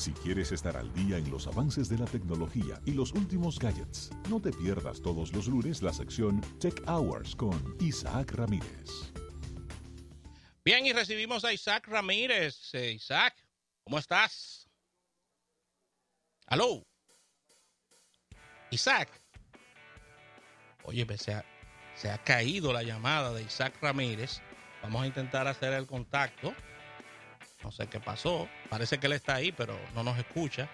Si quieres estar al día en los avances de la tecnología y los últimos gadgets, no te pierdas todos los lunes la sección Tech Hours con Isaac Ramírez. Bien, y recibimos a Isaac Ramírez. Eh, Isaac, ¿cómo estás? ¿Aló? Isaac. Oye, ha, se ha caído la llamada de Isaac Ramírez. Vamos a intentar hacer el contacto. No sé qué pasó. Parece que él está ahí, pero no nos escucha.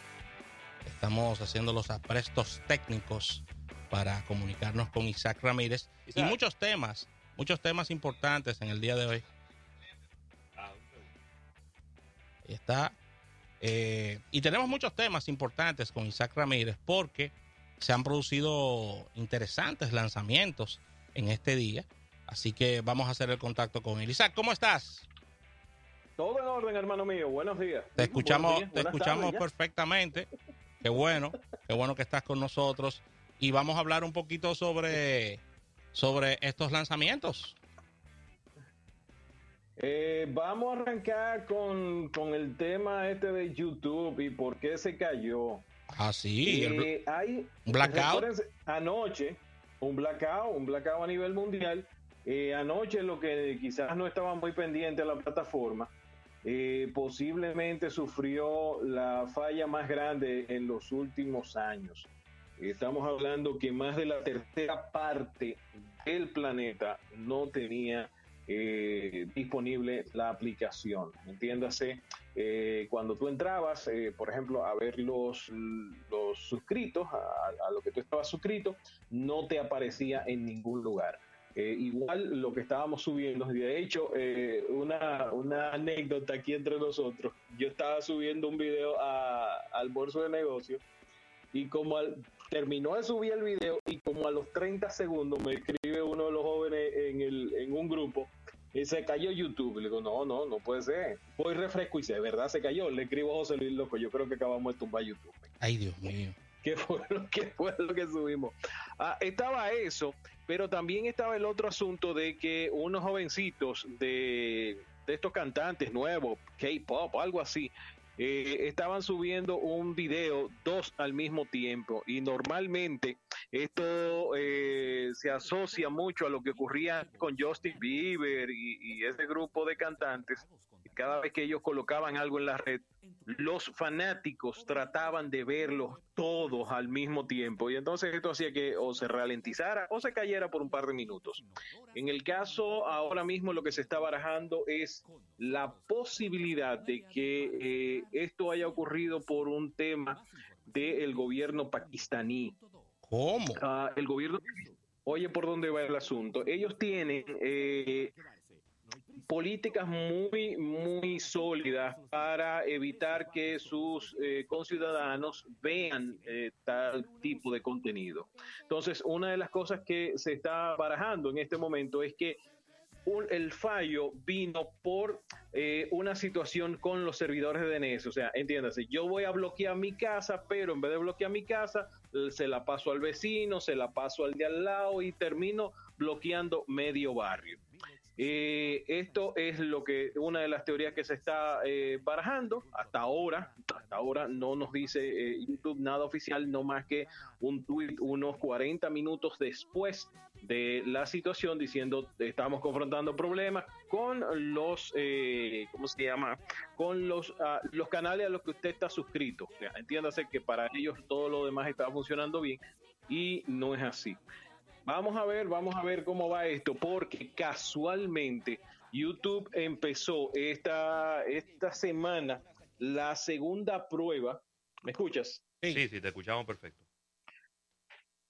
Estamos haciendo los aprestos técnicos para comunicarnos con Isaac Ramírez y muchos temas, muchos temas importantes en el día de hoy. Ahí está. Eh, y tenemos muchos temas importantes con Isaac Ramírez porque se han producido interesantes lanzamientos en este día. Así que vamos a hacer el contacto con él. Isaac, ¿cómo estás? Todo en orden, hermano mío. Buenos días. Te escuchamos, te escuchamos perfectamente. Qué bueno, qué bueno que estás con nosotros. Y vamos a hablar un poquito sobre, sobre estos lanzamientos. Eh, vamos a arrancar con, el tema este de YouTube y por qué se cayó. Ah, sí. Eh, hay, un blackout. Anoche, un blackout, un blackout a nivel mundial. Eh, anoche lo que quizás no estaba muy pendiente a la plataforma, posiblemente sufrió la falla más grande en los últimos años. Estamos hablando que más de la tercera parte del planeta no tenía eh, disponible la aplicación. Entiéndase, eh, cuando tú entrabas, eh, por ejemplo, a ver los, los suscritos, a, lo que tú estabas suscrito, no te aparecía en ningún lugar. Igual lo que estábamos subiendo, de hecho, una, una, anécdota aquí entre nosotros, yo estaba subiendo un video al bolso de negocio y como al, terminó de subir el video y como a los 30 segundos me escribe uno de los jóvenes en, el, en un grupo y se cayó YouTube. Le digo, no, no, no puede ser. Voy refresco y se, ¿verdad? Se cayó. Le escribo a José Luis Loco. Yo creo que acabamos de tumbar YouTube. Ay, Dios mío. ¿Qué fue lo que, fue lo que subimos? Ah, estaba eso, pero también estaba el otro asunto de que unos jovencitos de, de estos cantantes nuevos, K-pop, algo así, eh, estaban subiendo un video dos al mismo tiempo y normalmente esto eh, se asocia mucho a lo que ocurría con Justin Bieber y ese grupo de cantantes cada vez que ellos colocaban algo en la red, los fanáticos trataban de verlos todos al mismo tiempo y entonces esto hacía que o se ralentizara o se cayera por un par de minutos. En el caso ahora mismo lo que se está barajando es la posibilidad de que eh, esto haya ocurrido por un tema del gobierno pakistaní. ¿Cómo? Ah, el gobierno, oye por dónde va el asunto. Ellos tienen eh, políticas muy, muy sólidas para evitar que sus eh, conciudadanos vean eh, tal tipo de contenido. Entonces, una de las cosas que se está barajando en este momento es que el fallo vino por eh, una situación con los servidores de DNS. O sea, entiéndase, yo voy a bloquear mi casa, pero en vez de bloquear mi casa, se la paso al vecino, se la paso al de al lado y termino bloqueando medio barrio. Eh, esto es lo que una de las teorías que se está eh, barajando hasta ahora. Hasta ahora no nos dice eh, YouTube nada oficial, no más que un tweet unos 40 minutos después de la situación diciendo estamos confrontando problemas con los ¿cómo se llama? con los ah, los canales a los que usted está suscrito. entiéndase que para ellos todo lo demás está funcionando bien y no es así. Vamos a ver, vamos a ver cómo va esto, porque casualmente YouTube empezó esta, esta semana la segunda prueba. ¿Me escuchas? Sí, sí, te escuchamos perfecto.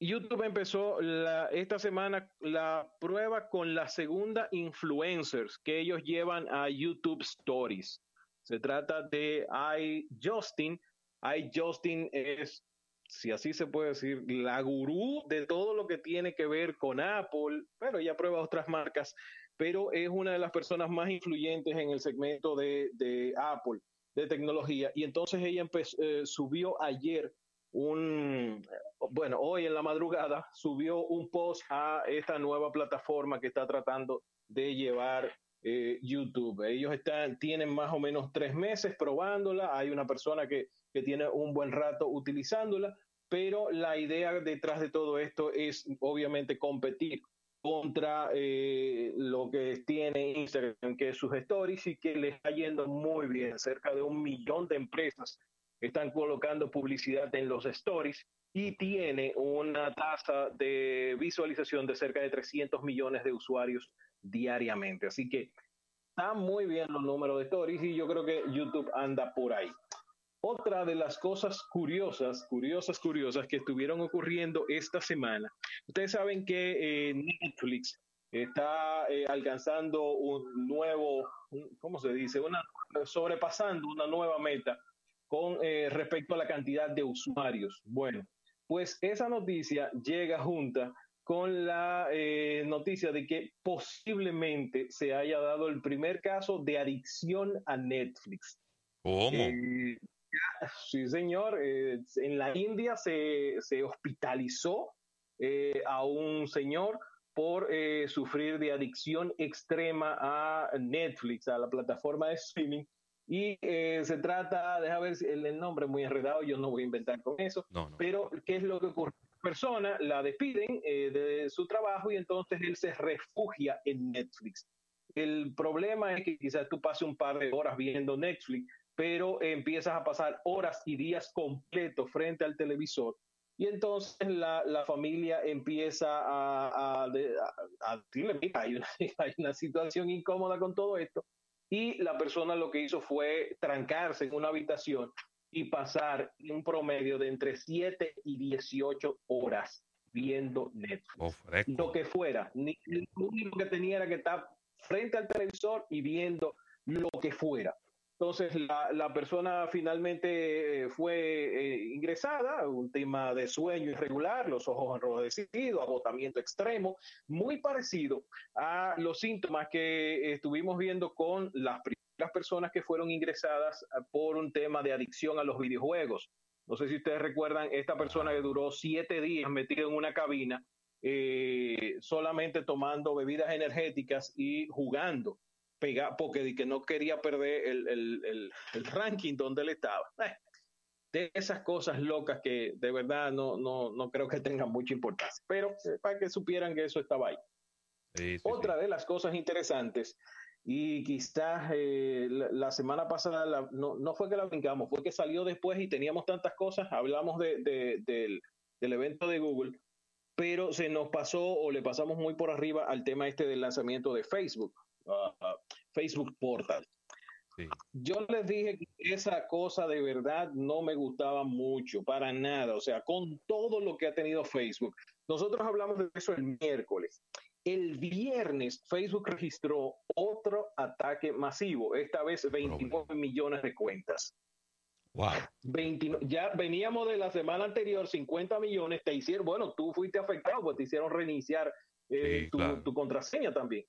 YouTube empezó la, esta semana la prueba con la segunda influencers que ellos llevan a YouTube Stories. Se trata de iJustin. iJustin es si así se puede decir, la gurú de todo lo que tiene que ver con Apple, pero ella prueba otras marcas, pero es una de las personas más influyentes en el segmento de, Apple, de tecnología. Y entonces ella eh, subió ayer un, bueno, hoy en la madrugada subió un post a esta nueva plataforma que está tratando de llevar eh, YouTube. Ellos están, tienen más o menos tres meses probándola. Hay una persona que, que tiene un buen rato utilizándola, pero la idea detrás de todo esto es obviamente competir contra eh, lo que tiene Instagram, que es sus stories y que le está yendo muy bien. Cerca de un millón de empresas están colocando publicidad en los stories y tiene una tasa de visualización de cerca de 300 millones de usuarios diariamente. Así que está muy bien los números de stories y yo creo que YouTube anda por ahí. Otra de las cosas curiosas, curiosas, curiosas que estuvieron ocurriendo esta semana. Ustedes saben que eh, Netflix está eh, alcanzando un nuevo, ¿cómo se dice? Una, sobrepasando una nueva meta con eh, respecto a la cantidad de usuarios. Bueno, pues esa noticia llega junta con la noticia de que posiblemente se haya dado el primer caso de adicción a Netflix. ¿Cómo? Sí, señor. Eh, en la India se, hospitalizó eh, a un señor por eh, sufrir de adicción extrema a Netflix, a la plataforma de streaming. Y se trata, deja ver el, el nombre muy enredado, yo no voy a inventar con eso, pero ¿qué es lo que ocurre? persona la despiden de su trabajo y entonces él se refugia en Netflix. El problema es que quizás tú pases un par de horas viendo Netflix, pero empiezas a pasar horas y días completos frente al televisor y entonces la, familia empieza a, a, decirle, mira, hay una, hay una situación incómoda con todo esto, y la persona lo que hizo fue trancarse en una habitación y pasar un promedio de entre 7 y 18 horas viendo Netflix. lo que fuera, ni, lo único que tenía era que estar frente al televisor y viendo lo que fuera. Entonces, la, persona finalmente eh, fue eh, ingresada, un tema de sueño irregular, los ojos enrojecidos, agotamiento extremo, muy parecido a los síntomas que estuvimos viendo con las primeras personas que fueron ingresadas eh, por un tema de adicción a los videojuegos. No sé si ustedes recuerdan, esta persona que duró siete días metido en una cabina, solamente tomando bebidas energéticas y jugando pegar, porque que no quería perder el, ranking donde él estaba. Eh, de esas cosas locas que de verdad no, no, no creo que tengan mucha importancia, pero eh, para que supieran que eso estaba ahí. Otra de las cosas interesantes, y quizás eh, la, semana pasada no, no, fue que la brincamos, fue que salió después y teníamos tantas cosas, hablamos de, del, del evento de Google, pero se nos pasó o le pasamos muy por arriba al tema este del lanzamiento de Facebook. Facebook Portal. Yo les dije que esa cosa de verdad no me gustaba mucho, para nada. O sea, con todo lo que ha tenido Facebook. Nosotros hablamos de eso el miércoles. El viernes Facebook registró otro ataque masivo, esta vez 29 millones de cuentas. Wow. ya veníamos de la semana anterior, 50 millones, te hicieron, bueno, tú fuiste afectado, pues te hicieron reiniciar eh, tu contraseña también.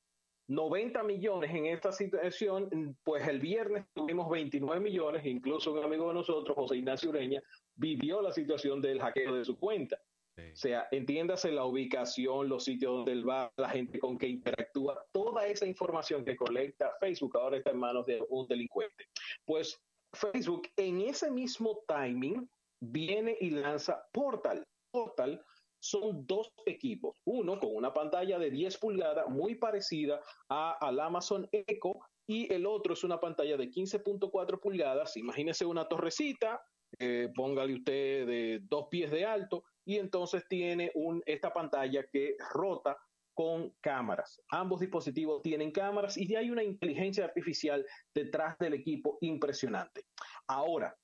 90 millones en esta situación, pues el viernes tuvimos 29 millones, incluso un amigo de nosotros, José Ignacio Ureña, vivió la situación del hackeo de su cuenta. O sea, entiéndase la ubicación, los sitios donde él va, la gente con que interactúa, toda esa información que colecta Facebook ahora está en manos de un delincuente. Pues Facebook en ese mismo timing viene y lanza Portal. Portal son dos equipos, uno con una pantalla de 10 pulgadas muy parecida a, al Amazon Echo y el otro es una pantalla de 15.4 pulgadas, imagínese una torrecita, eh, póngale usted de dos pies de alto y entonces tiene un, esta pantalla que rota con cámaras. Ambos dispositivos tienen cámaras y hay una inteligencia artificial detrás del equipo impresionante. Ahora,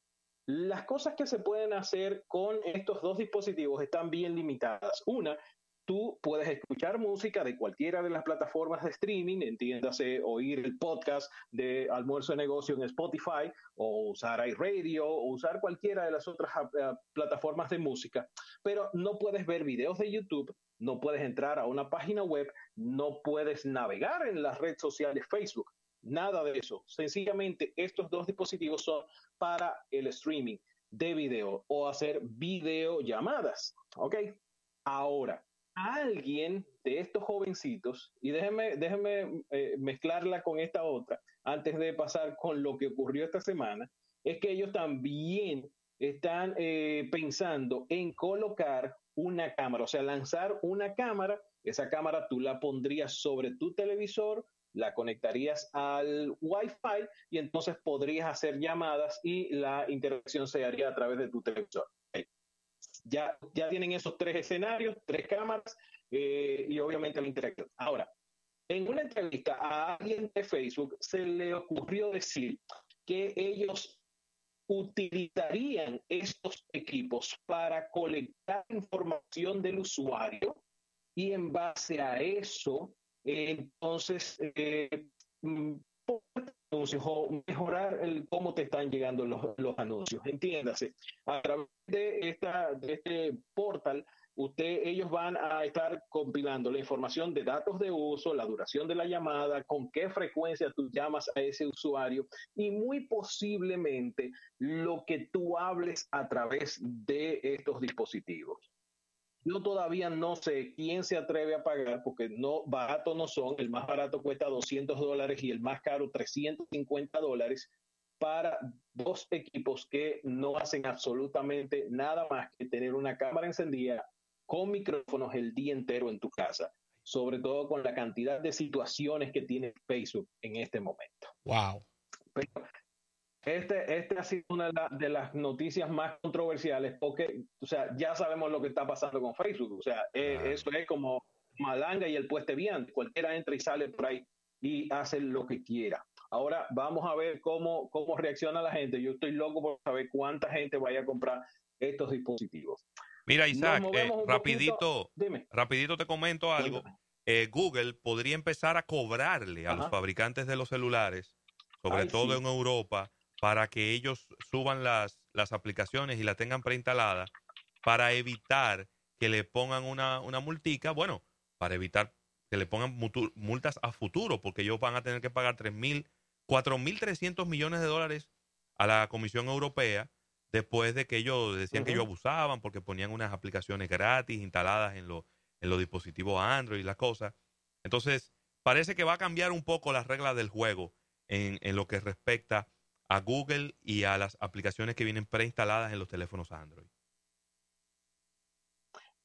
las cosas que se pueden hacer con estos dos dispositivos están bien limitadas. Una, tú puedes escuchar música de cualquiera de las plataformas de streaming, entiéndase oír el podcast de Almuerzo de Negocio en Spotify o usar iRadio o usar cualquiera de las otras ah, plataformas de música, pero no puedes ver videos de YouTube, no puedes entrar a una página web, no puedes navegar en las redes sociales Facebook. Nada de eso. Sencillamente, estos dos dispositivos son para el streaming de video o hacer videollamadas. ¿Ok? Ahora, alguien de estos jovencitos, y déjenme, déjenme eh, mezclarla con esta otra, antes de pasar con lo que ocurrió esta semana, es que ellos también están eh, pensando en colocar una cámara, o sea, lanzar una cámara, esa cámara tú la pondrías sobre tu televisor, la conectarías al Wi-Fi y entonces podrías hacer llamadas y la interacción se haría a través de tu televisor. Ya, ya tienen esos tres escenarios, tres cámaras eh, y obviamente la interacción. Ahora, en una entrevista a alguien de Facebook se le ocurrió decir que ellos utilizarían estos equipos para colectar información del usuario y en base a eso, entonces, eh, mm, mejorar el, cómo te están llegando los, anuncios. Entiéndase, a través de, esta, de este portal usted, ellos van a estar compilando la información de datos de uso, la duración de la llamada, con qué frecuencia tú llamas a ese usuario y muy posiblemente lo que tú hables a través de estos dispositivos. Yo todavía no sé quién se atreve a pagar porque no barato no son. El más barato cuesta 200 dólares y el más caro 350 dólares para dos equipos que no hacen absolutamente nada más que tener una cámara encendida, con micrófonos el día entero en tu casa, sobre todo con la cantidad de situaciones que tiene Facebook en este momento. Wow. Este, este ha sido una de las noticias más controversiales porque, o sea, ya sabemos lo que está pasando con Facebook. O sea, eh, eso es como malanga y el pueste bien. Cualquiera entra y sale por ahí y hace lo que quiera. Ahora vamos a ver cómo, cómo reacciona la gente. Yo estoy loco por saber cuánta gente vaya a comprar estos dispositivos. Mira, Isaac, eh, rapidito, rapidito te comento algo. Eh, Google podría empezar a cobrarle a los fabricantes de los celulares, sobre todo en Europa, para que ellos suban las, las aplicaciones y la tengan preinstalada para evitar que le pongan una, una multica, bueno, para evitar que le pongan multas a futuro, porque ellos van a tener que pagar 3.000, 4.300 millones de dólares a la Comisión Europea después de que ellos decían que ellos abusaban porque ponían unas aplicaciones gratis instaladas en, en los dispositivos Android y las cosas. Entonces, parece que va a cambiar un poco las reglas del juego en, en lo que respecta a Google y a las aplicaciones que vienen preinstaladas en los teléfonos Android.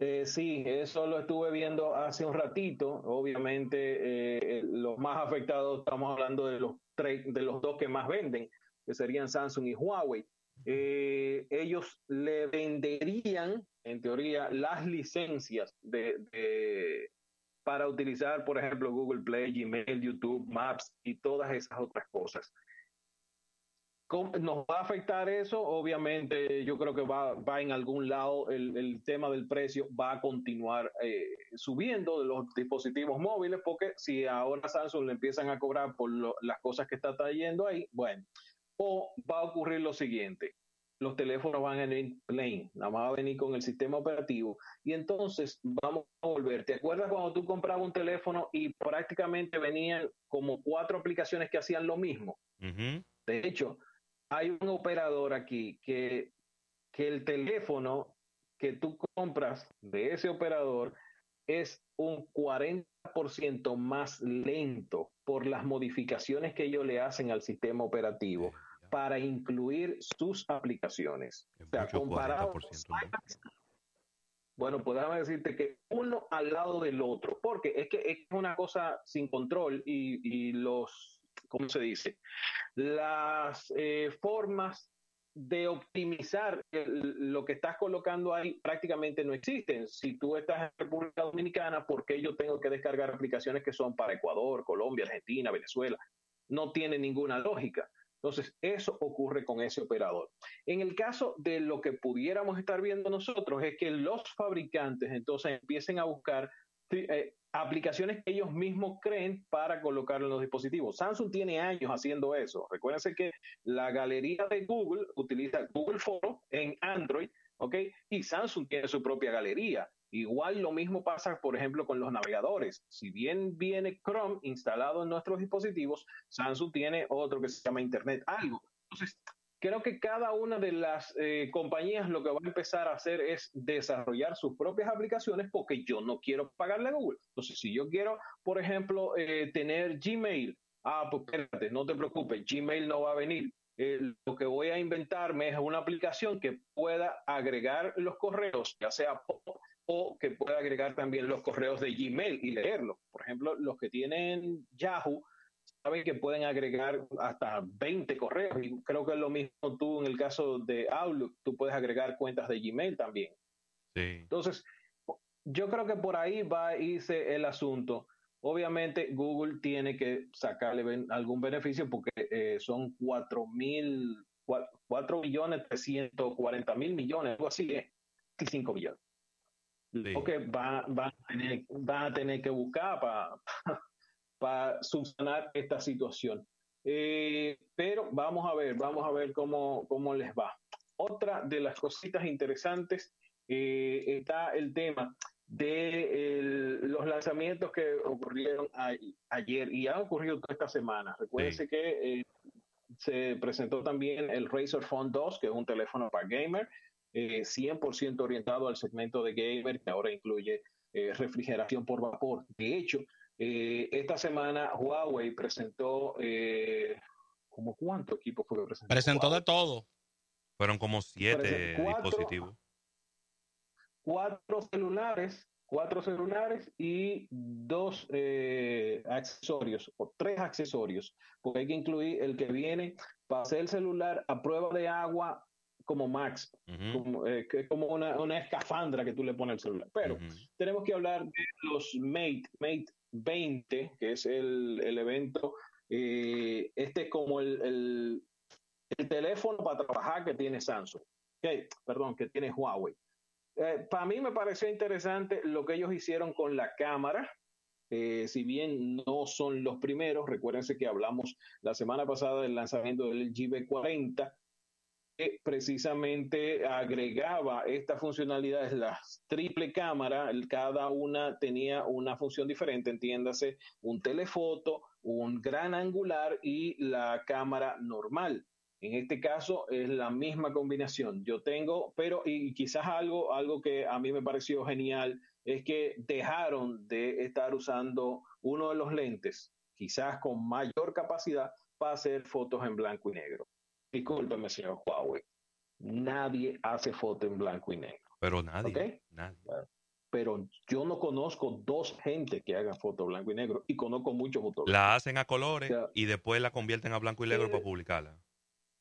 Eh, sí, eso lo estuve viendo hace un ratito. Obviamente, eh, los más afectados, estamos hablando de los, de los dos que más venden, que serían Samsung y Huawei. Eh, ellos le venderían, en teoría, las licencias de, para utilizar, por ejemplo, Google Play, Gmail, YouTube, Maps y todas esas otras cosas. ¿Nos va a afectar eso? Obviamente, yo creo que va, va en algún lado, el, tema del precio va a continuar eh, subiendo de los dispositivos móviles, porque si ahora Samsung le empiezan a cobrar por las cosas que está trayendo ahí, bueno, o va a ocurrir lo siguiente. Los teléfonos van a venir plain, nada más va a venir con el sistema operativo. Y entonces vamos a volver. ¿Te acuerdas cuando tú comprabas un teléfono y prácticamente venían como cuatro aplicaciones que hacían lo mismo? De hecho, hay un operador aquí que, que el teléfono que tú compras de ese operador es un 40% más lento por las modificaciones que ellos le hacen al sistema operativo para incluir sus aplicaciones. o sea, comparado bueno, pues déjame decirte que uno al lado del otro, porque es que es una cosa sin control y, los, ¿cómo se dice? Las eh, formas de optimizar lo que estás colocando ahí prácticamente no existen. Si tú estás en República Dominicana, ¿por qué yo tengo que descargar aplicaciones que son para Ecuador, Colombia, Argentina, Venezuela? No tiene ninguna lógica. Entonces, eso ocurre con ese operador. En el caso de lo que pudiéramos estar viendo nosotros es que los fabricantes entonces empiecen a buscar eh, aplicaciones que ellos mismos creen para colocar en los dispositivos. Samsung tiene años haciendo eso. Recuérdense que la galería de Google utiliza Google Photo en Android, ¿ok? Y Samsung tiene su propia galería. Igual lo mismo pasa, por ejemplo, con los navegadores. Si bien viene Chrome instalado en nuestros dispositivos, Samsung tiene otro que se llama Internet algo. Entonces, creo que cada una de las eh, compañías lo que va a empezar a hacer es desarrollar sus propias aplicaciones porque yo no quiero pagarle a Google. Entonces, si yo quiero, por ejemplo, eh, tener Gmail, ah, pues espérate, no te preocupes, Gmail no va a venir. Eh, lo que voy a inventarme es una aplicación que pueda agregar los correos, ya sea o que pueda agregar también los correos de Gmail y leerlos. Por ejemplo, los que tienen Yahoo, que pueden agregar hasta 20 correos y creo que es lo mismo tú en el caso de Outlook, tú puedes agregar cuentas de Gmail también. Sí. Entonces, yo creo que por ahí va a irse el asunto. Obviamente Google tiene que sacarle algún beneficio porque eh, son 4 mil, 4 millones 340 mil millones, algo así, ¿eh? 5 millones. Porque va, va, a tener, va a tener que buscar para para subsanar esta situación. Eh, pero vamos a ver, vamos a ver cómo, cómo les va. Otra de las cositas interesantes eh, está el tema de los lanzamientos que ocurrieron ayer y han ocurrido toda esta semana. Recuérdense que eh, se presentó también el Razer Phone 2, que es un teléfono para gamer, 100% orientado al segmento de gamer, que ahora incluye refrigeración por vapor. De hecho, eh, esta semana Huawei presentó, eh, ¿como cuánto equipo fue que presentó? Presentó de todo. Fueron como siete dispositivos. Cuatro celulares, cuatro celulares y dos eh, accesorios, o tres accesorios, porque hay que incluir el que viene para hacer el celular a prueba de agua como Max, como, eh, como una, una, escafandra que tú le pones al celular. Pero tenemos que hablar de los Mate, Mate 20, que es el, evento, eh, este es como el, el, teléfono para trabajar que tiene Samsung, perdón, que tiene Huawei. Eh, para mí me pareció interesante lo que ellos hicieron con la cámara, eh, si bien no son los primeros, recuérdense que hablamos la semana pasada del lanzamiento del GB40, precisamente agregaba esta funcionalidad, es la triple cámara, cada una tenía una función diferente, entiéndase, un telefoto, un gran angular y la cámara normal. En este caso es la misma combinación. Yo tengo, pero y quizás algo, algo que a mí me pareció genial es que dejaron de estar usando uno de los lentes, quizás con mayor capacidad, para hacer fotos en blanco y negro. Discúlpeme, señor Huawei. Nadie hace foto en blanco y negro. Pero nadie. Pero yo no conozco dos gente que hagan foto blanco y negro y conozco muchos fotógrafos. La hacen a colores y después la convierten a blanco y negro para publicarla.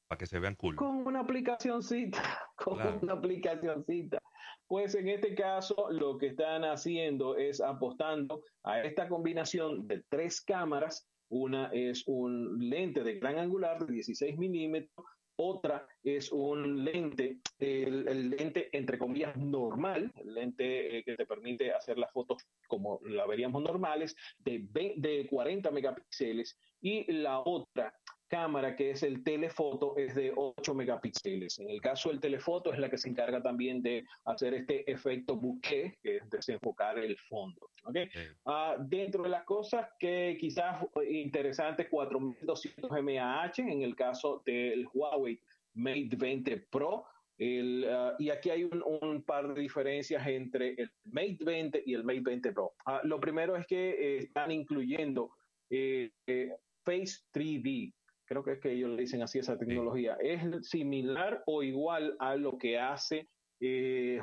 Para que se vean cool. Con una aplicacióncita. Con una aplicacióncita. Pues en este caso lo que están haciendo es apostando a esta combinación de tres cámaras una es un lente de gran angular de 16 milímetros, otra es un lente, el, lente entre comillas normal, el lente eh, que te permite hacer las fotos como la veríamos normales, de, de 40 megapíxeles, y la otra cámara, que es el telefoto, es de 8 megapíxeles. En el caso del telefoto es la que se encarga también de hacer este efecto bouquet, que es desenfocar el fondo. ¿okay? Ah, dentro de las cosas que quizás interesantes, 4200 mAh en el caso del Huawei Mate 20 Pro. Ah, y aquí hay un, par de diferencias entre el Mate 20 y el Mate 20 Pro. Ah, lo primero es que eh, están incluyendo eh, eh, Face 3D creo que es que ellos le dicen así esa tecnología, es similar o igual a lo que hace eh,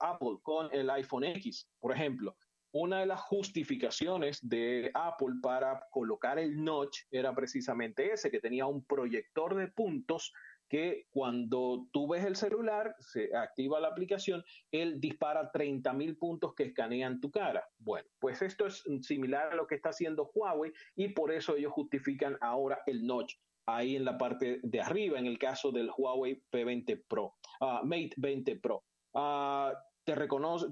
Apple con el iPhone X, por ejemplo. Una de las justificaciones de Apple para colocar el notch era precisamente ese, que tenía un proyector de puntos que cuando tú ves el celular, se activa la aplicación, él dispara 30 mil puntos que escanean tu cara. Bueno, pues esto es similar a lo que está haciendo Huawei y por eso ellos justifican ahora el notch ahí en la parte de arriba, en el caso del Huawei P20 Pro, ah, Mate 20 Pro. Ah, te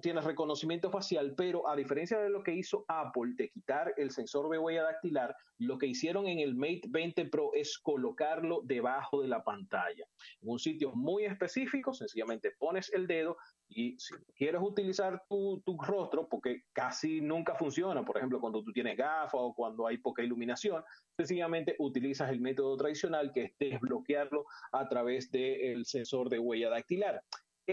tienes reconocimiento facial, pero a diferencia de lo que hizo Apple de quitar el sensor de huella dactilar, lo que hicieron en el Mate 20 Pro es colocarlo debajo de la pantalla. En un sitio muy específico, sencillamente pones el dedo y si quieres utilizar tu, tu rostro, porque casi nunca funciona, por ejemplo, cuando tú tienes gafas o cuando hay poca iluminación, sencillamente utilizas el método tradicional que es desbloquearlo a través del sensor de huella dactilar.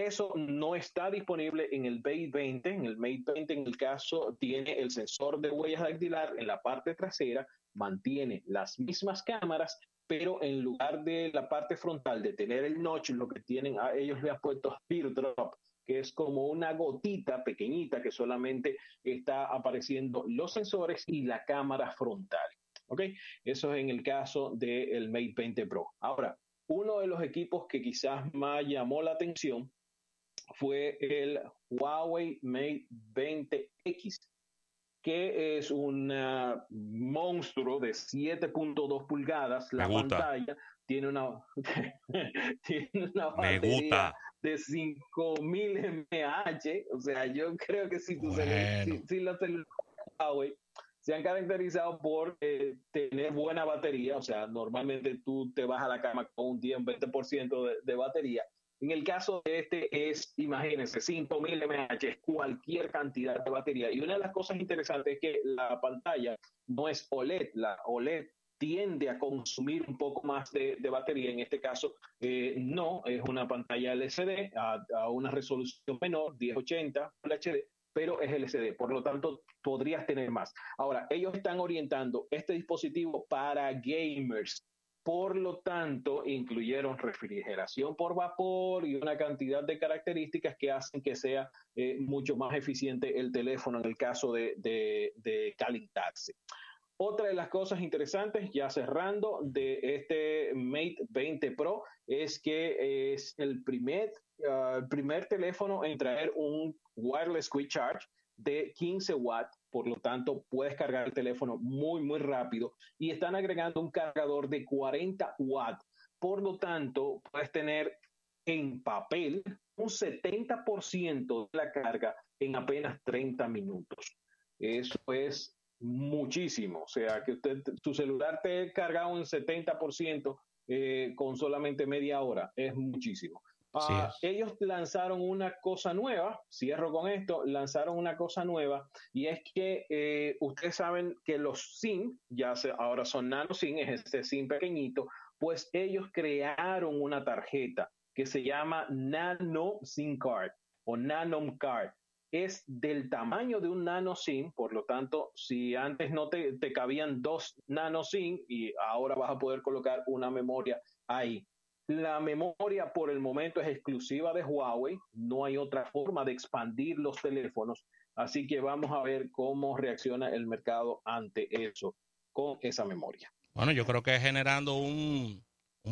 Eso no está disponible en el Mate 20. En el Mate 20, en el caso, tiene el sensor de huellas dactilar en la parte trasera, mantiene las mismas cámaras, pero en lugar de la parte frontal de tener el notch, lo que tienen, a ellos le han puesto drop, que es como una gotita pequeñita que solamente está apareciendo los sensores y la cámara frontal. ¿Ok? Eso es en el caso del Mate 20 Pro. Ahora, uno de los equipos que quizás más llamó la atención fue el Huawei Mate 20X, que es un monstruo de 7.2 pulgadas. La pantalla tiene una, tiene una batería de 5000 mAh. O sea, yo creo que si, tú si, los Huawei se han caracterizado por eh, tener buena batería, o sea, normalmente tú te vas a la cama con un 10, 20% de batería, en el caso de este es, imagínense, 5000 mAh, cualquier cantidad de batería. Y una de las cosas interesantes es que la pantalla no es OLED, la OLED tiende a consumir un poco más de, batería. En este caso, eh, no, es una pantalla LCD a, a, una resolución menor, 1080 Full HD, pero es LCD. Por lo tanto, podrías tener más. Ahora, ellos están orientando este dispositivo para gamers. Por lo tanto, incluyeron refrigeración por vapor y una cantidad de características que hacen que sea eh, mucho más eficiente el teléfono en el caso de, de, calentarse. Otra de las cosas interesantes, ya cerrando, de este Mate 20 Pro es que es el primer, el primer teléfono en traer un wireless quick charge de 15 watts por lo tanto puedes cargar el teléfono muy, muy rápido y están agregando un cargador de 40 watts. Por lo tanto, puedes tener en papel un 70% de la carga en apenas 30 minutos. Eso es muchísimo. O sea, que usted, tu celular te carga un 70% eh, con solamente media hora. Es muchísimo. Ah, ellos lanzaron una cosa nueva, cierro con esto, lanzaron una cosa nueva y es que eh, ustedes saben que los SIM, ya ahora son nano SIM, es este SIM pequeñito, pues ellos crearon una tarjeta que se llama Nano SIM Card o Nanom Card. Es del tamaño de un nano SIM, por lo tanto, si antes no te, te cabían dos nano SIM y ahora vas a poder colocar una memoria ahí. La memoria por el momento es exclusiva de Huawei, no hay otra forma de expandir los teléfonos, así que vamos a ver cómo reacciona el mercado ante eso, con esa memoria. Bueno, yo creo que es generando un,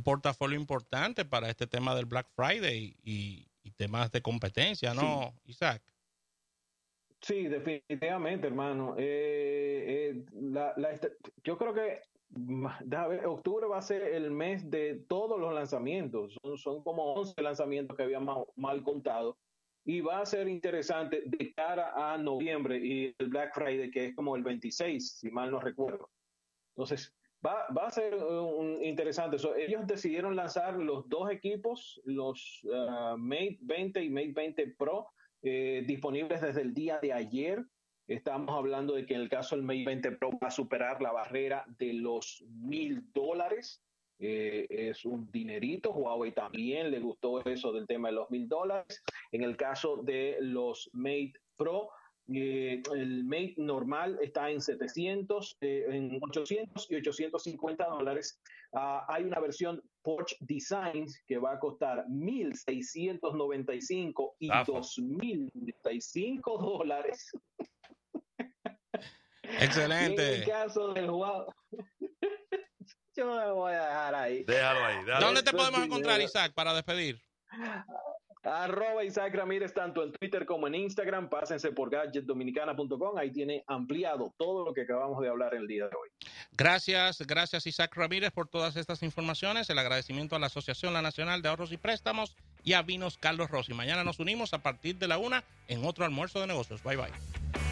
portafolio importante para este tema del Black Friday y, temas de competencia, ¿no, Isaac? Sí, definitivamente, hermano. Eh, eh, yo creo que octubre va a ser el mes de todos los lanzamientos. Son, como 11 lanzamientos que habíamos mal contado. Y va a ser interesante de cara a noviembre y el Black Friday, que es como el 26, si mal no recuerdo. Entonces, va, va a ser interesante. ellos decidieron lanzar los dos equipos, los uh, Mate 20 y Mate 20 Pro, eh, disponibles desde el día de ayer. Estamos hablando de que en el caso del Mate 20 Pro va a superar la barrera de los mil dólares. Eh, es un dinerito. Huawei también le gustó eso del tema de los mil dólares. En el caso de los Mate Pro, eh, el Mate normal está en 700, eh, en 800 y 850 dólares. Ah, hay una versión Porsche Design que va a costar 1.695 y 2.095 dólares. Excelente. en el caso del Huawei, yo me voy a dejar ahí. Déjalo ahí. ¿Dónde te podemos encontrar, Isaac, para despedir? Arroba Isaac Ramírez, tanto en Twitter como en Instagram. Pásense por gadgetdominicana.com. Ahí tiene ampliado todo lo que acabamos de hablar el día de hoy. Gracias, gracias Isaac Ramírez por todas estas informaciones. El agradecimiento a la Asociación La Nacional de Ahorros y Préstamos y a Vinos Carlos Rossi. Mañana nos unimos a partir de la una en otro almuerzo de negocios. Bye bye.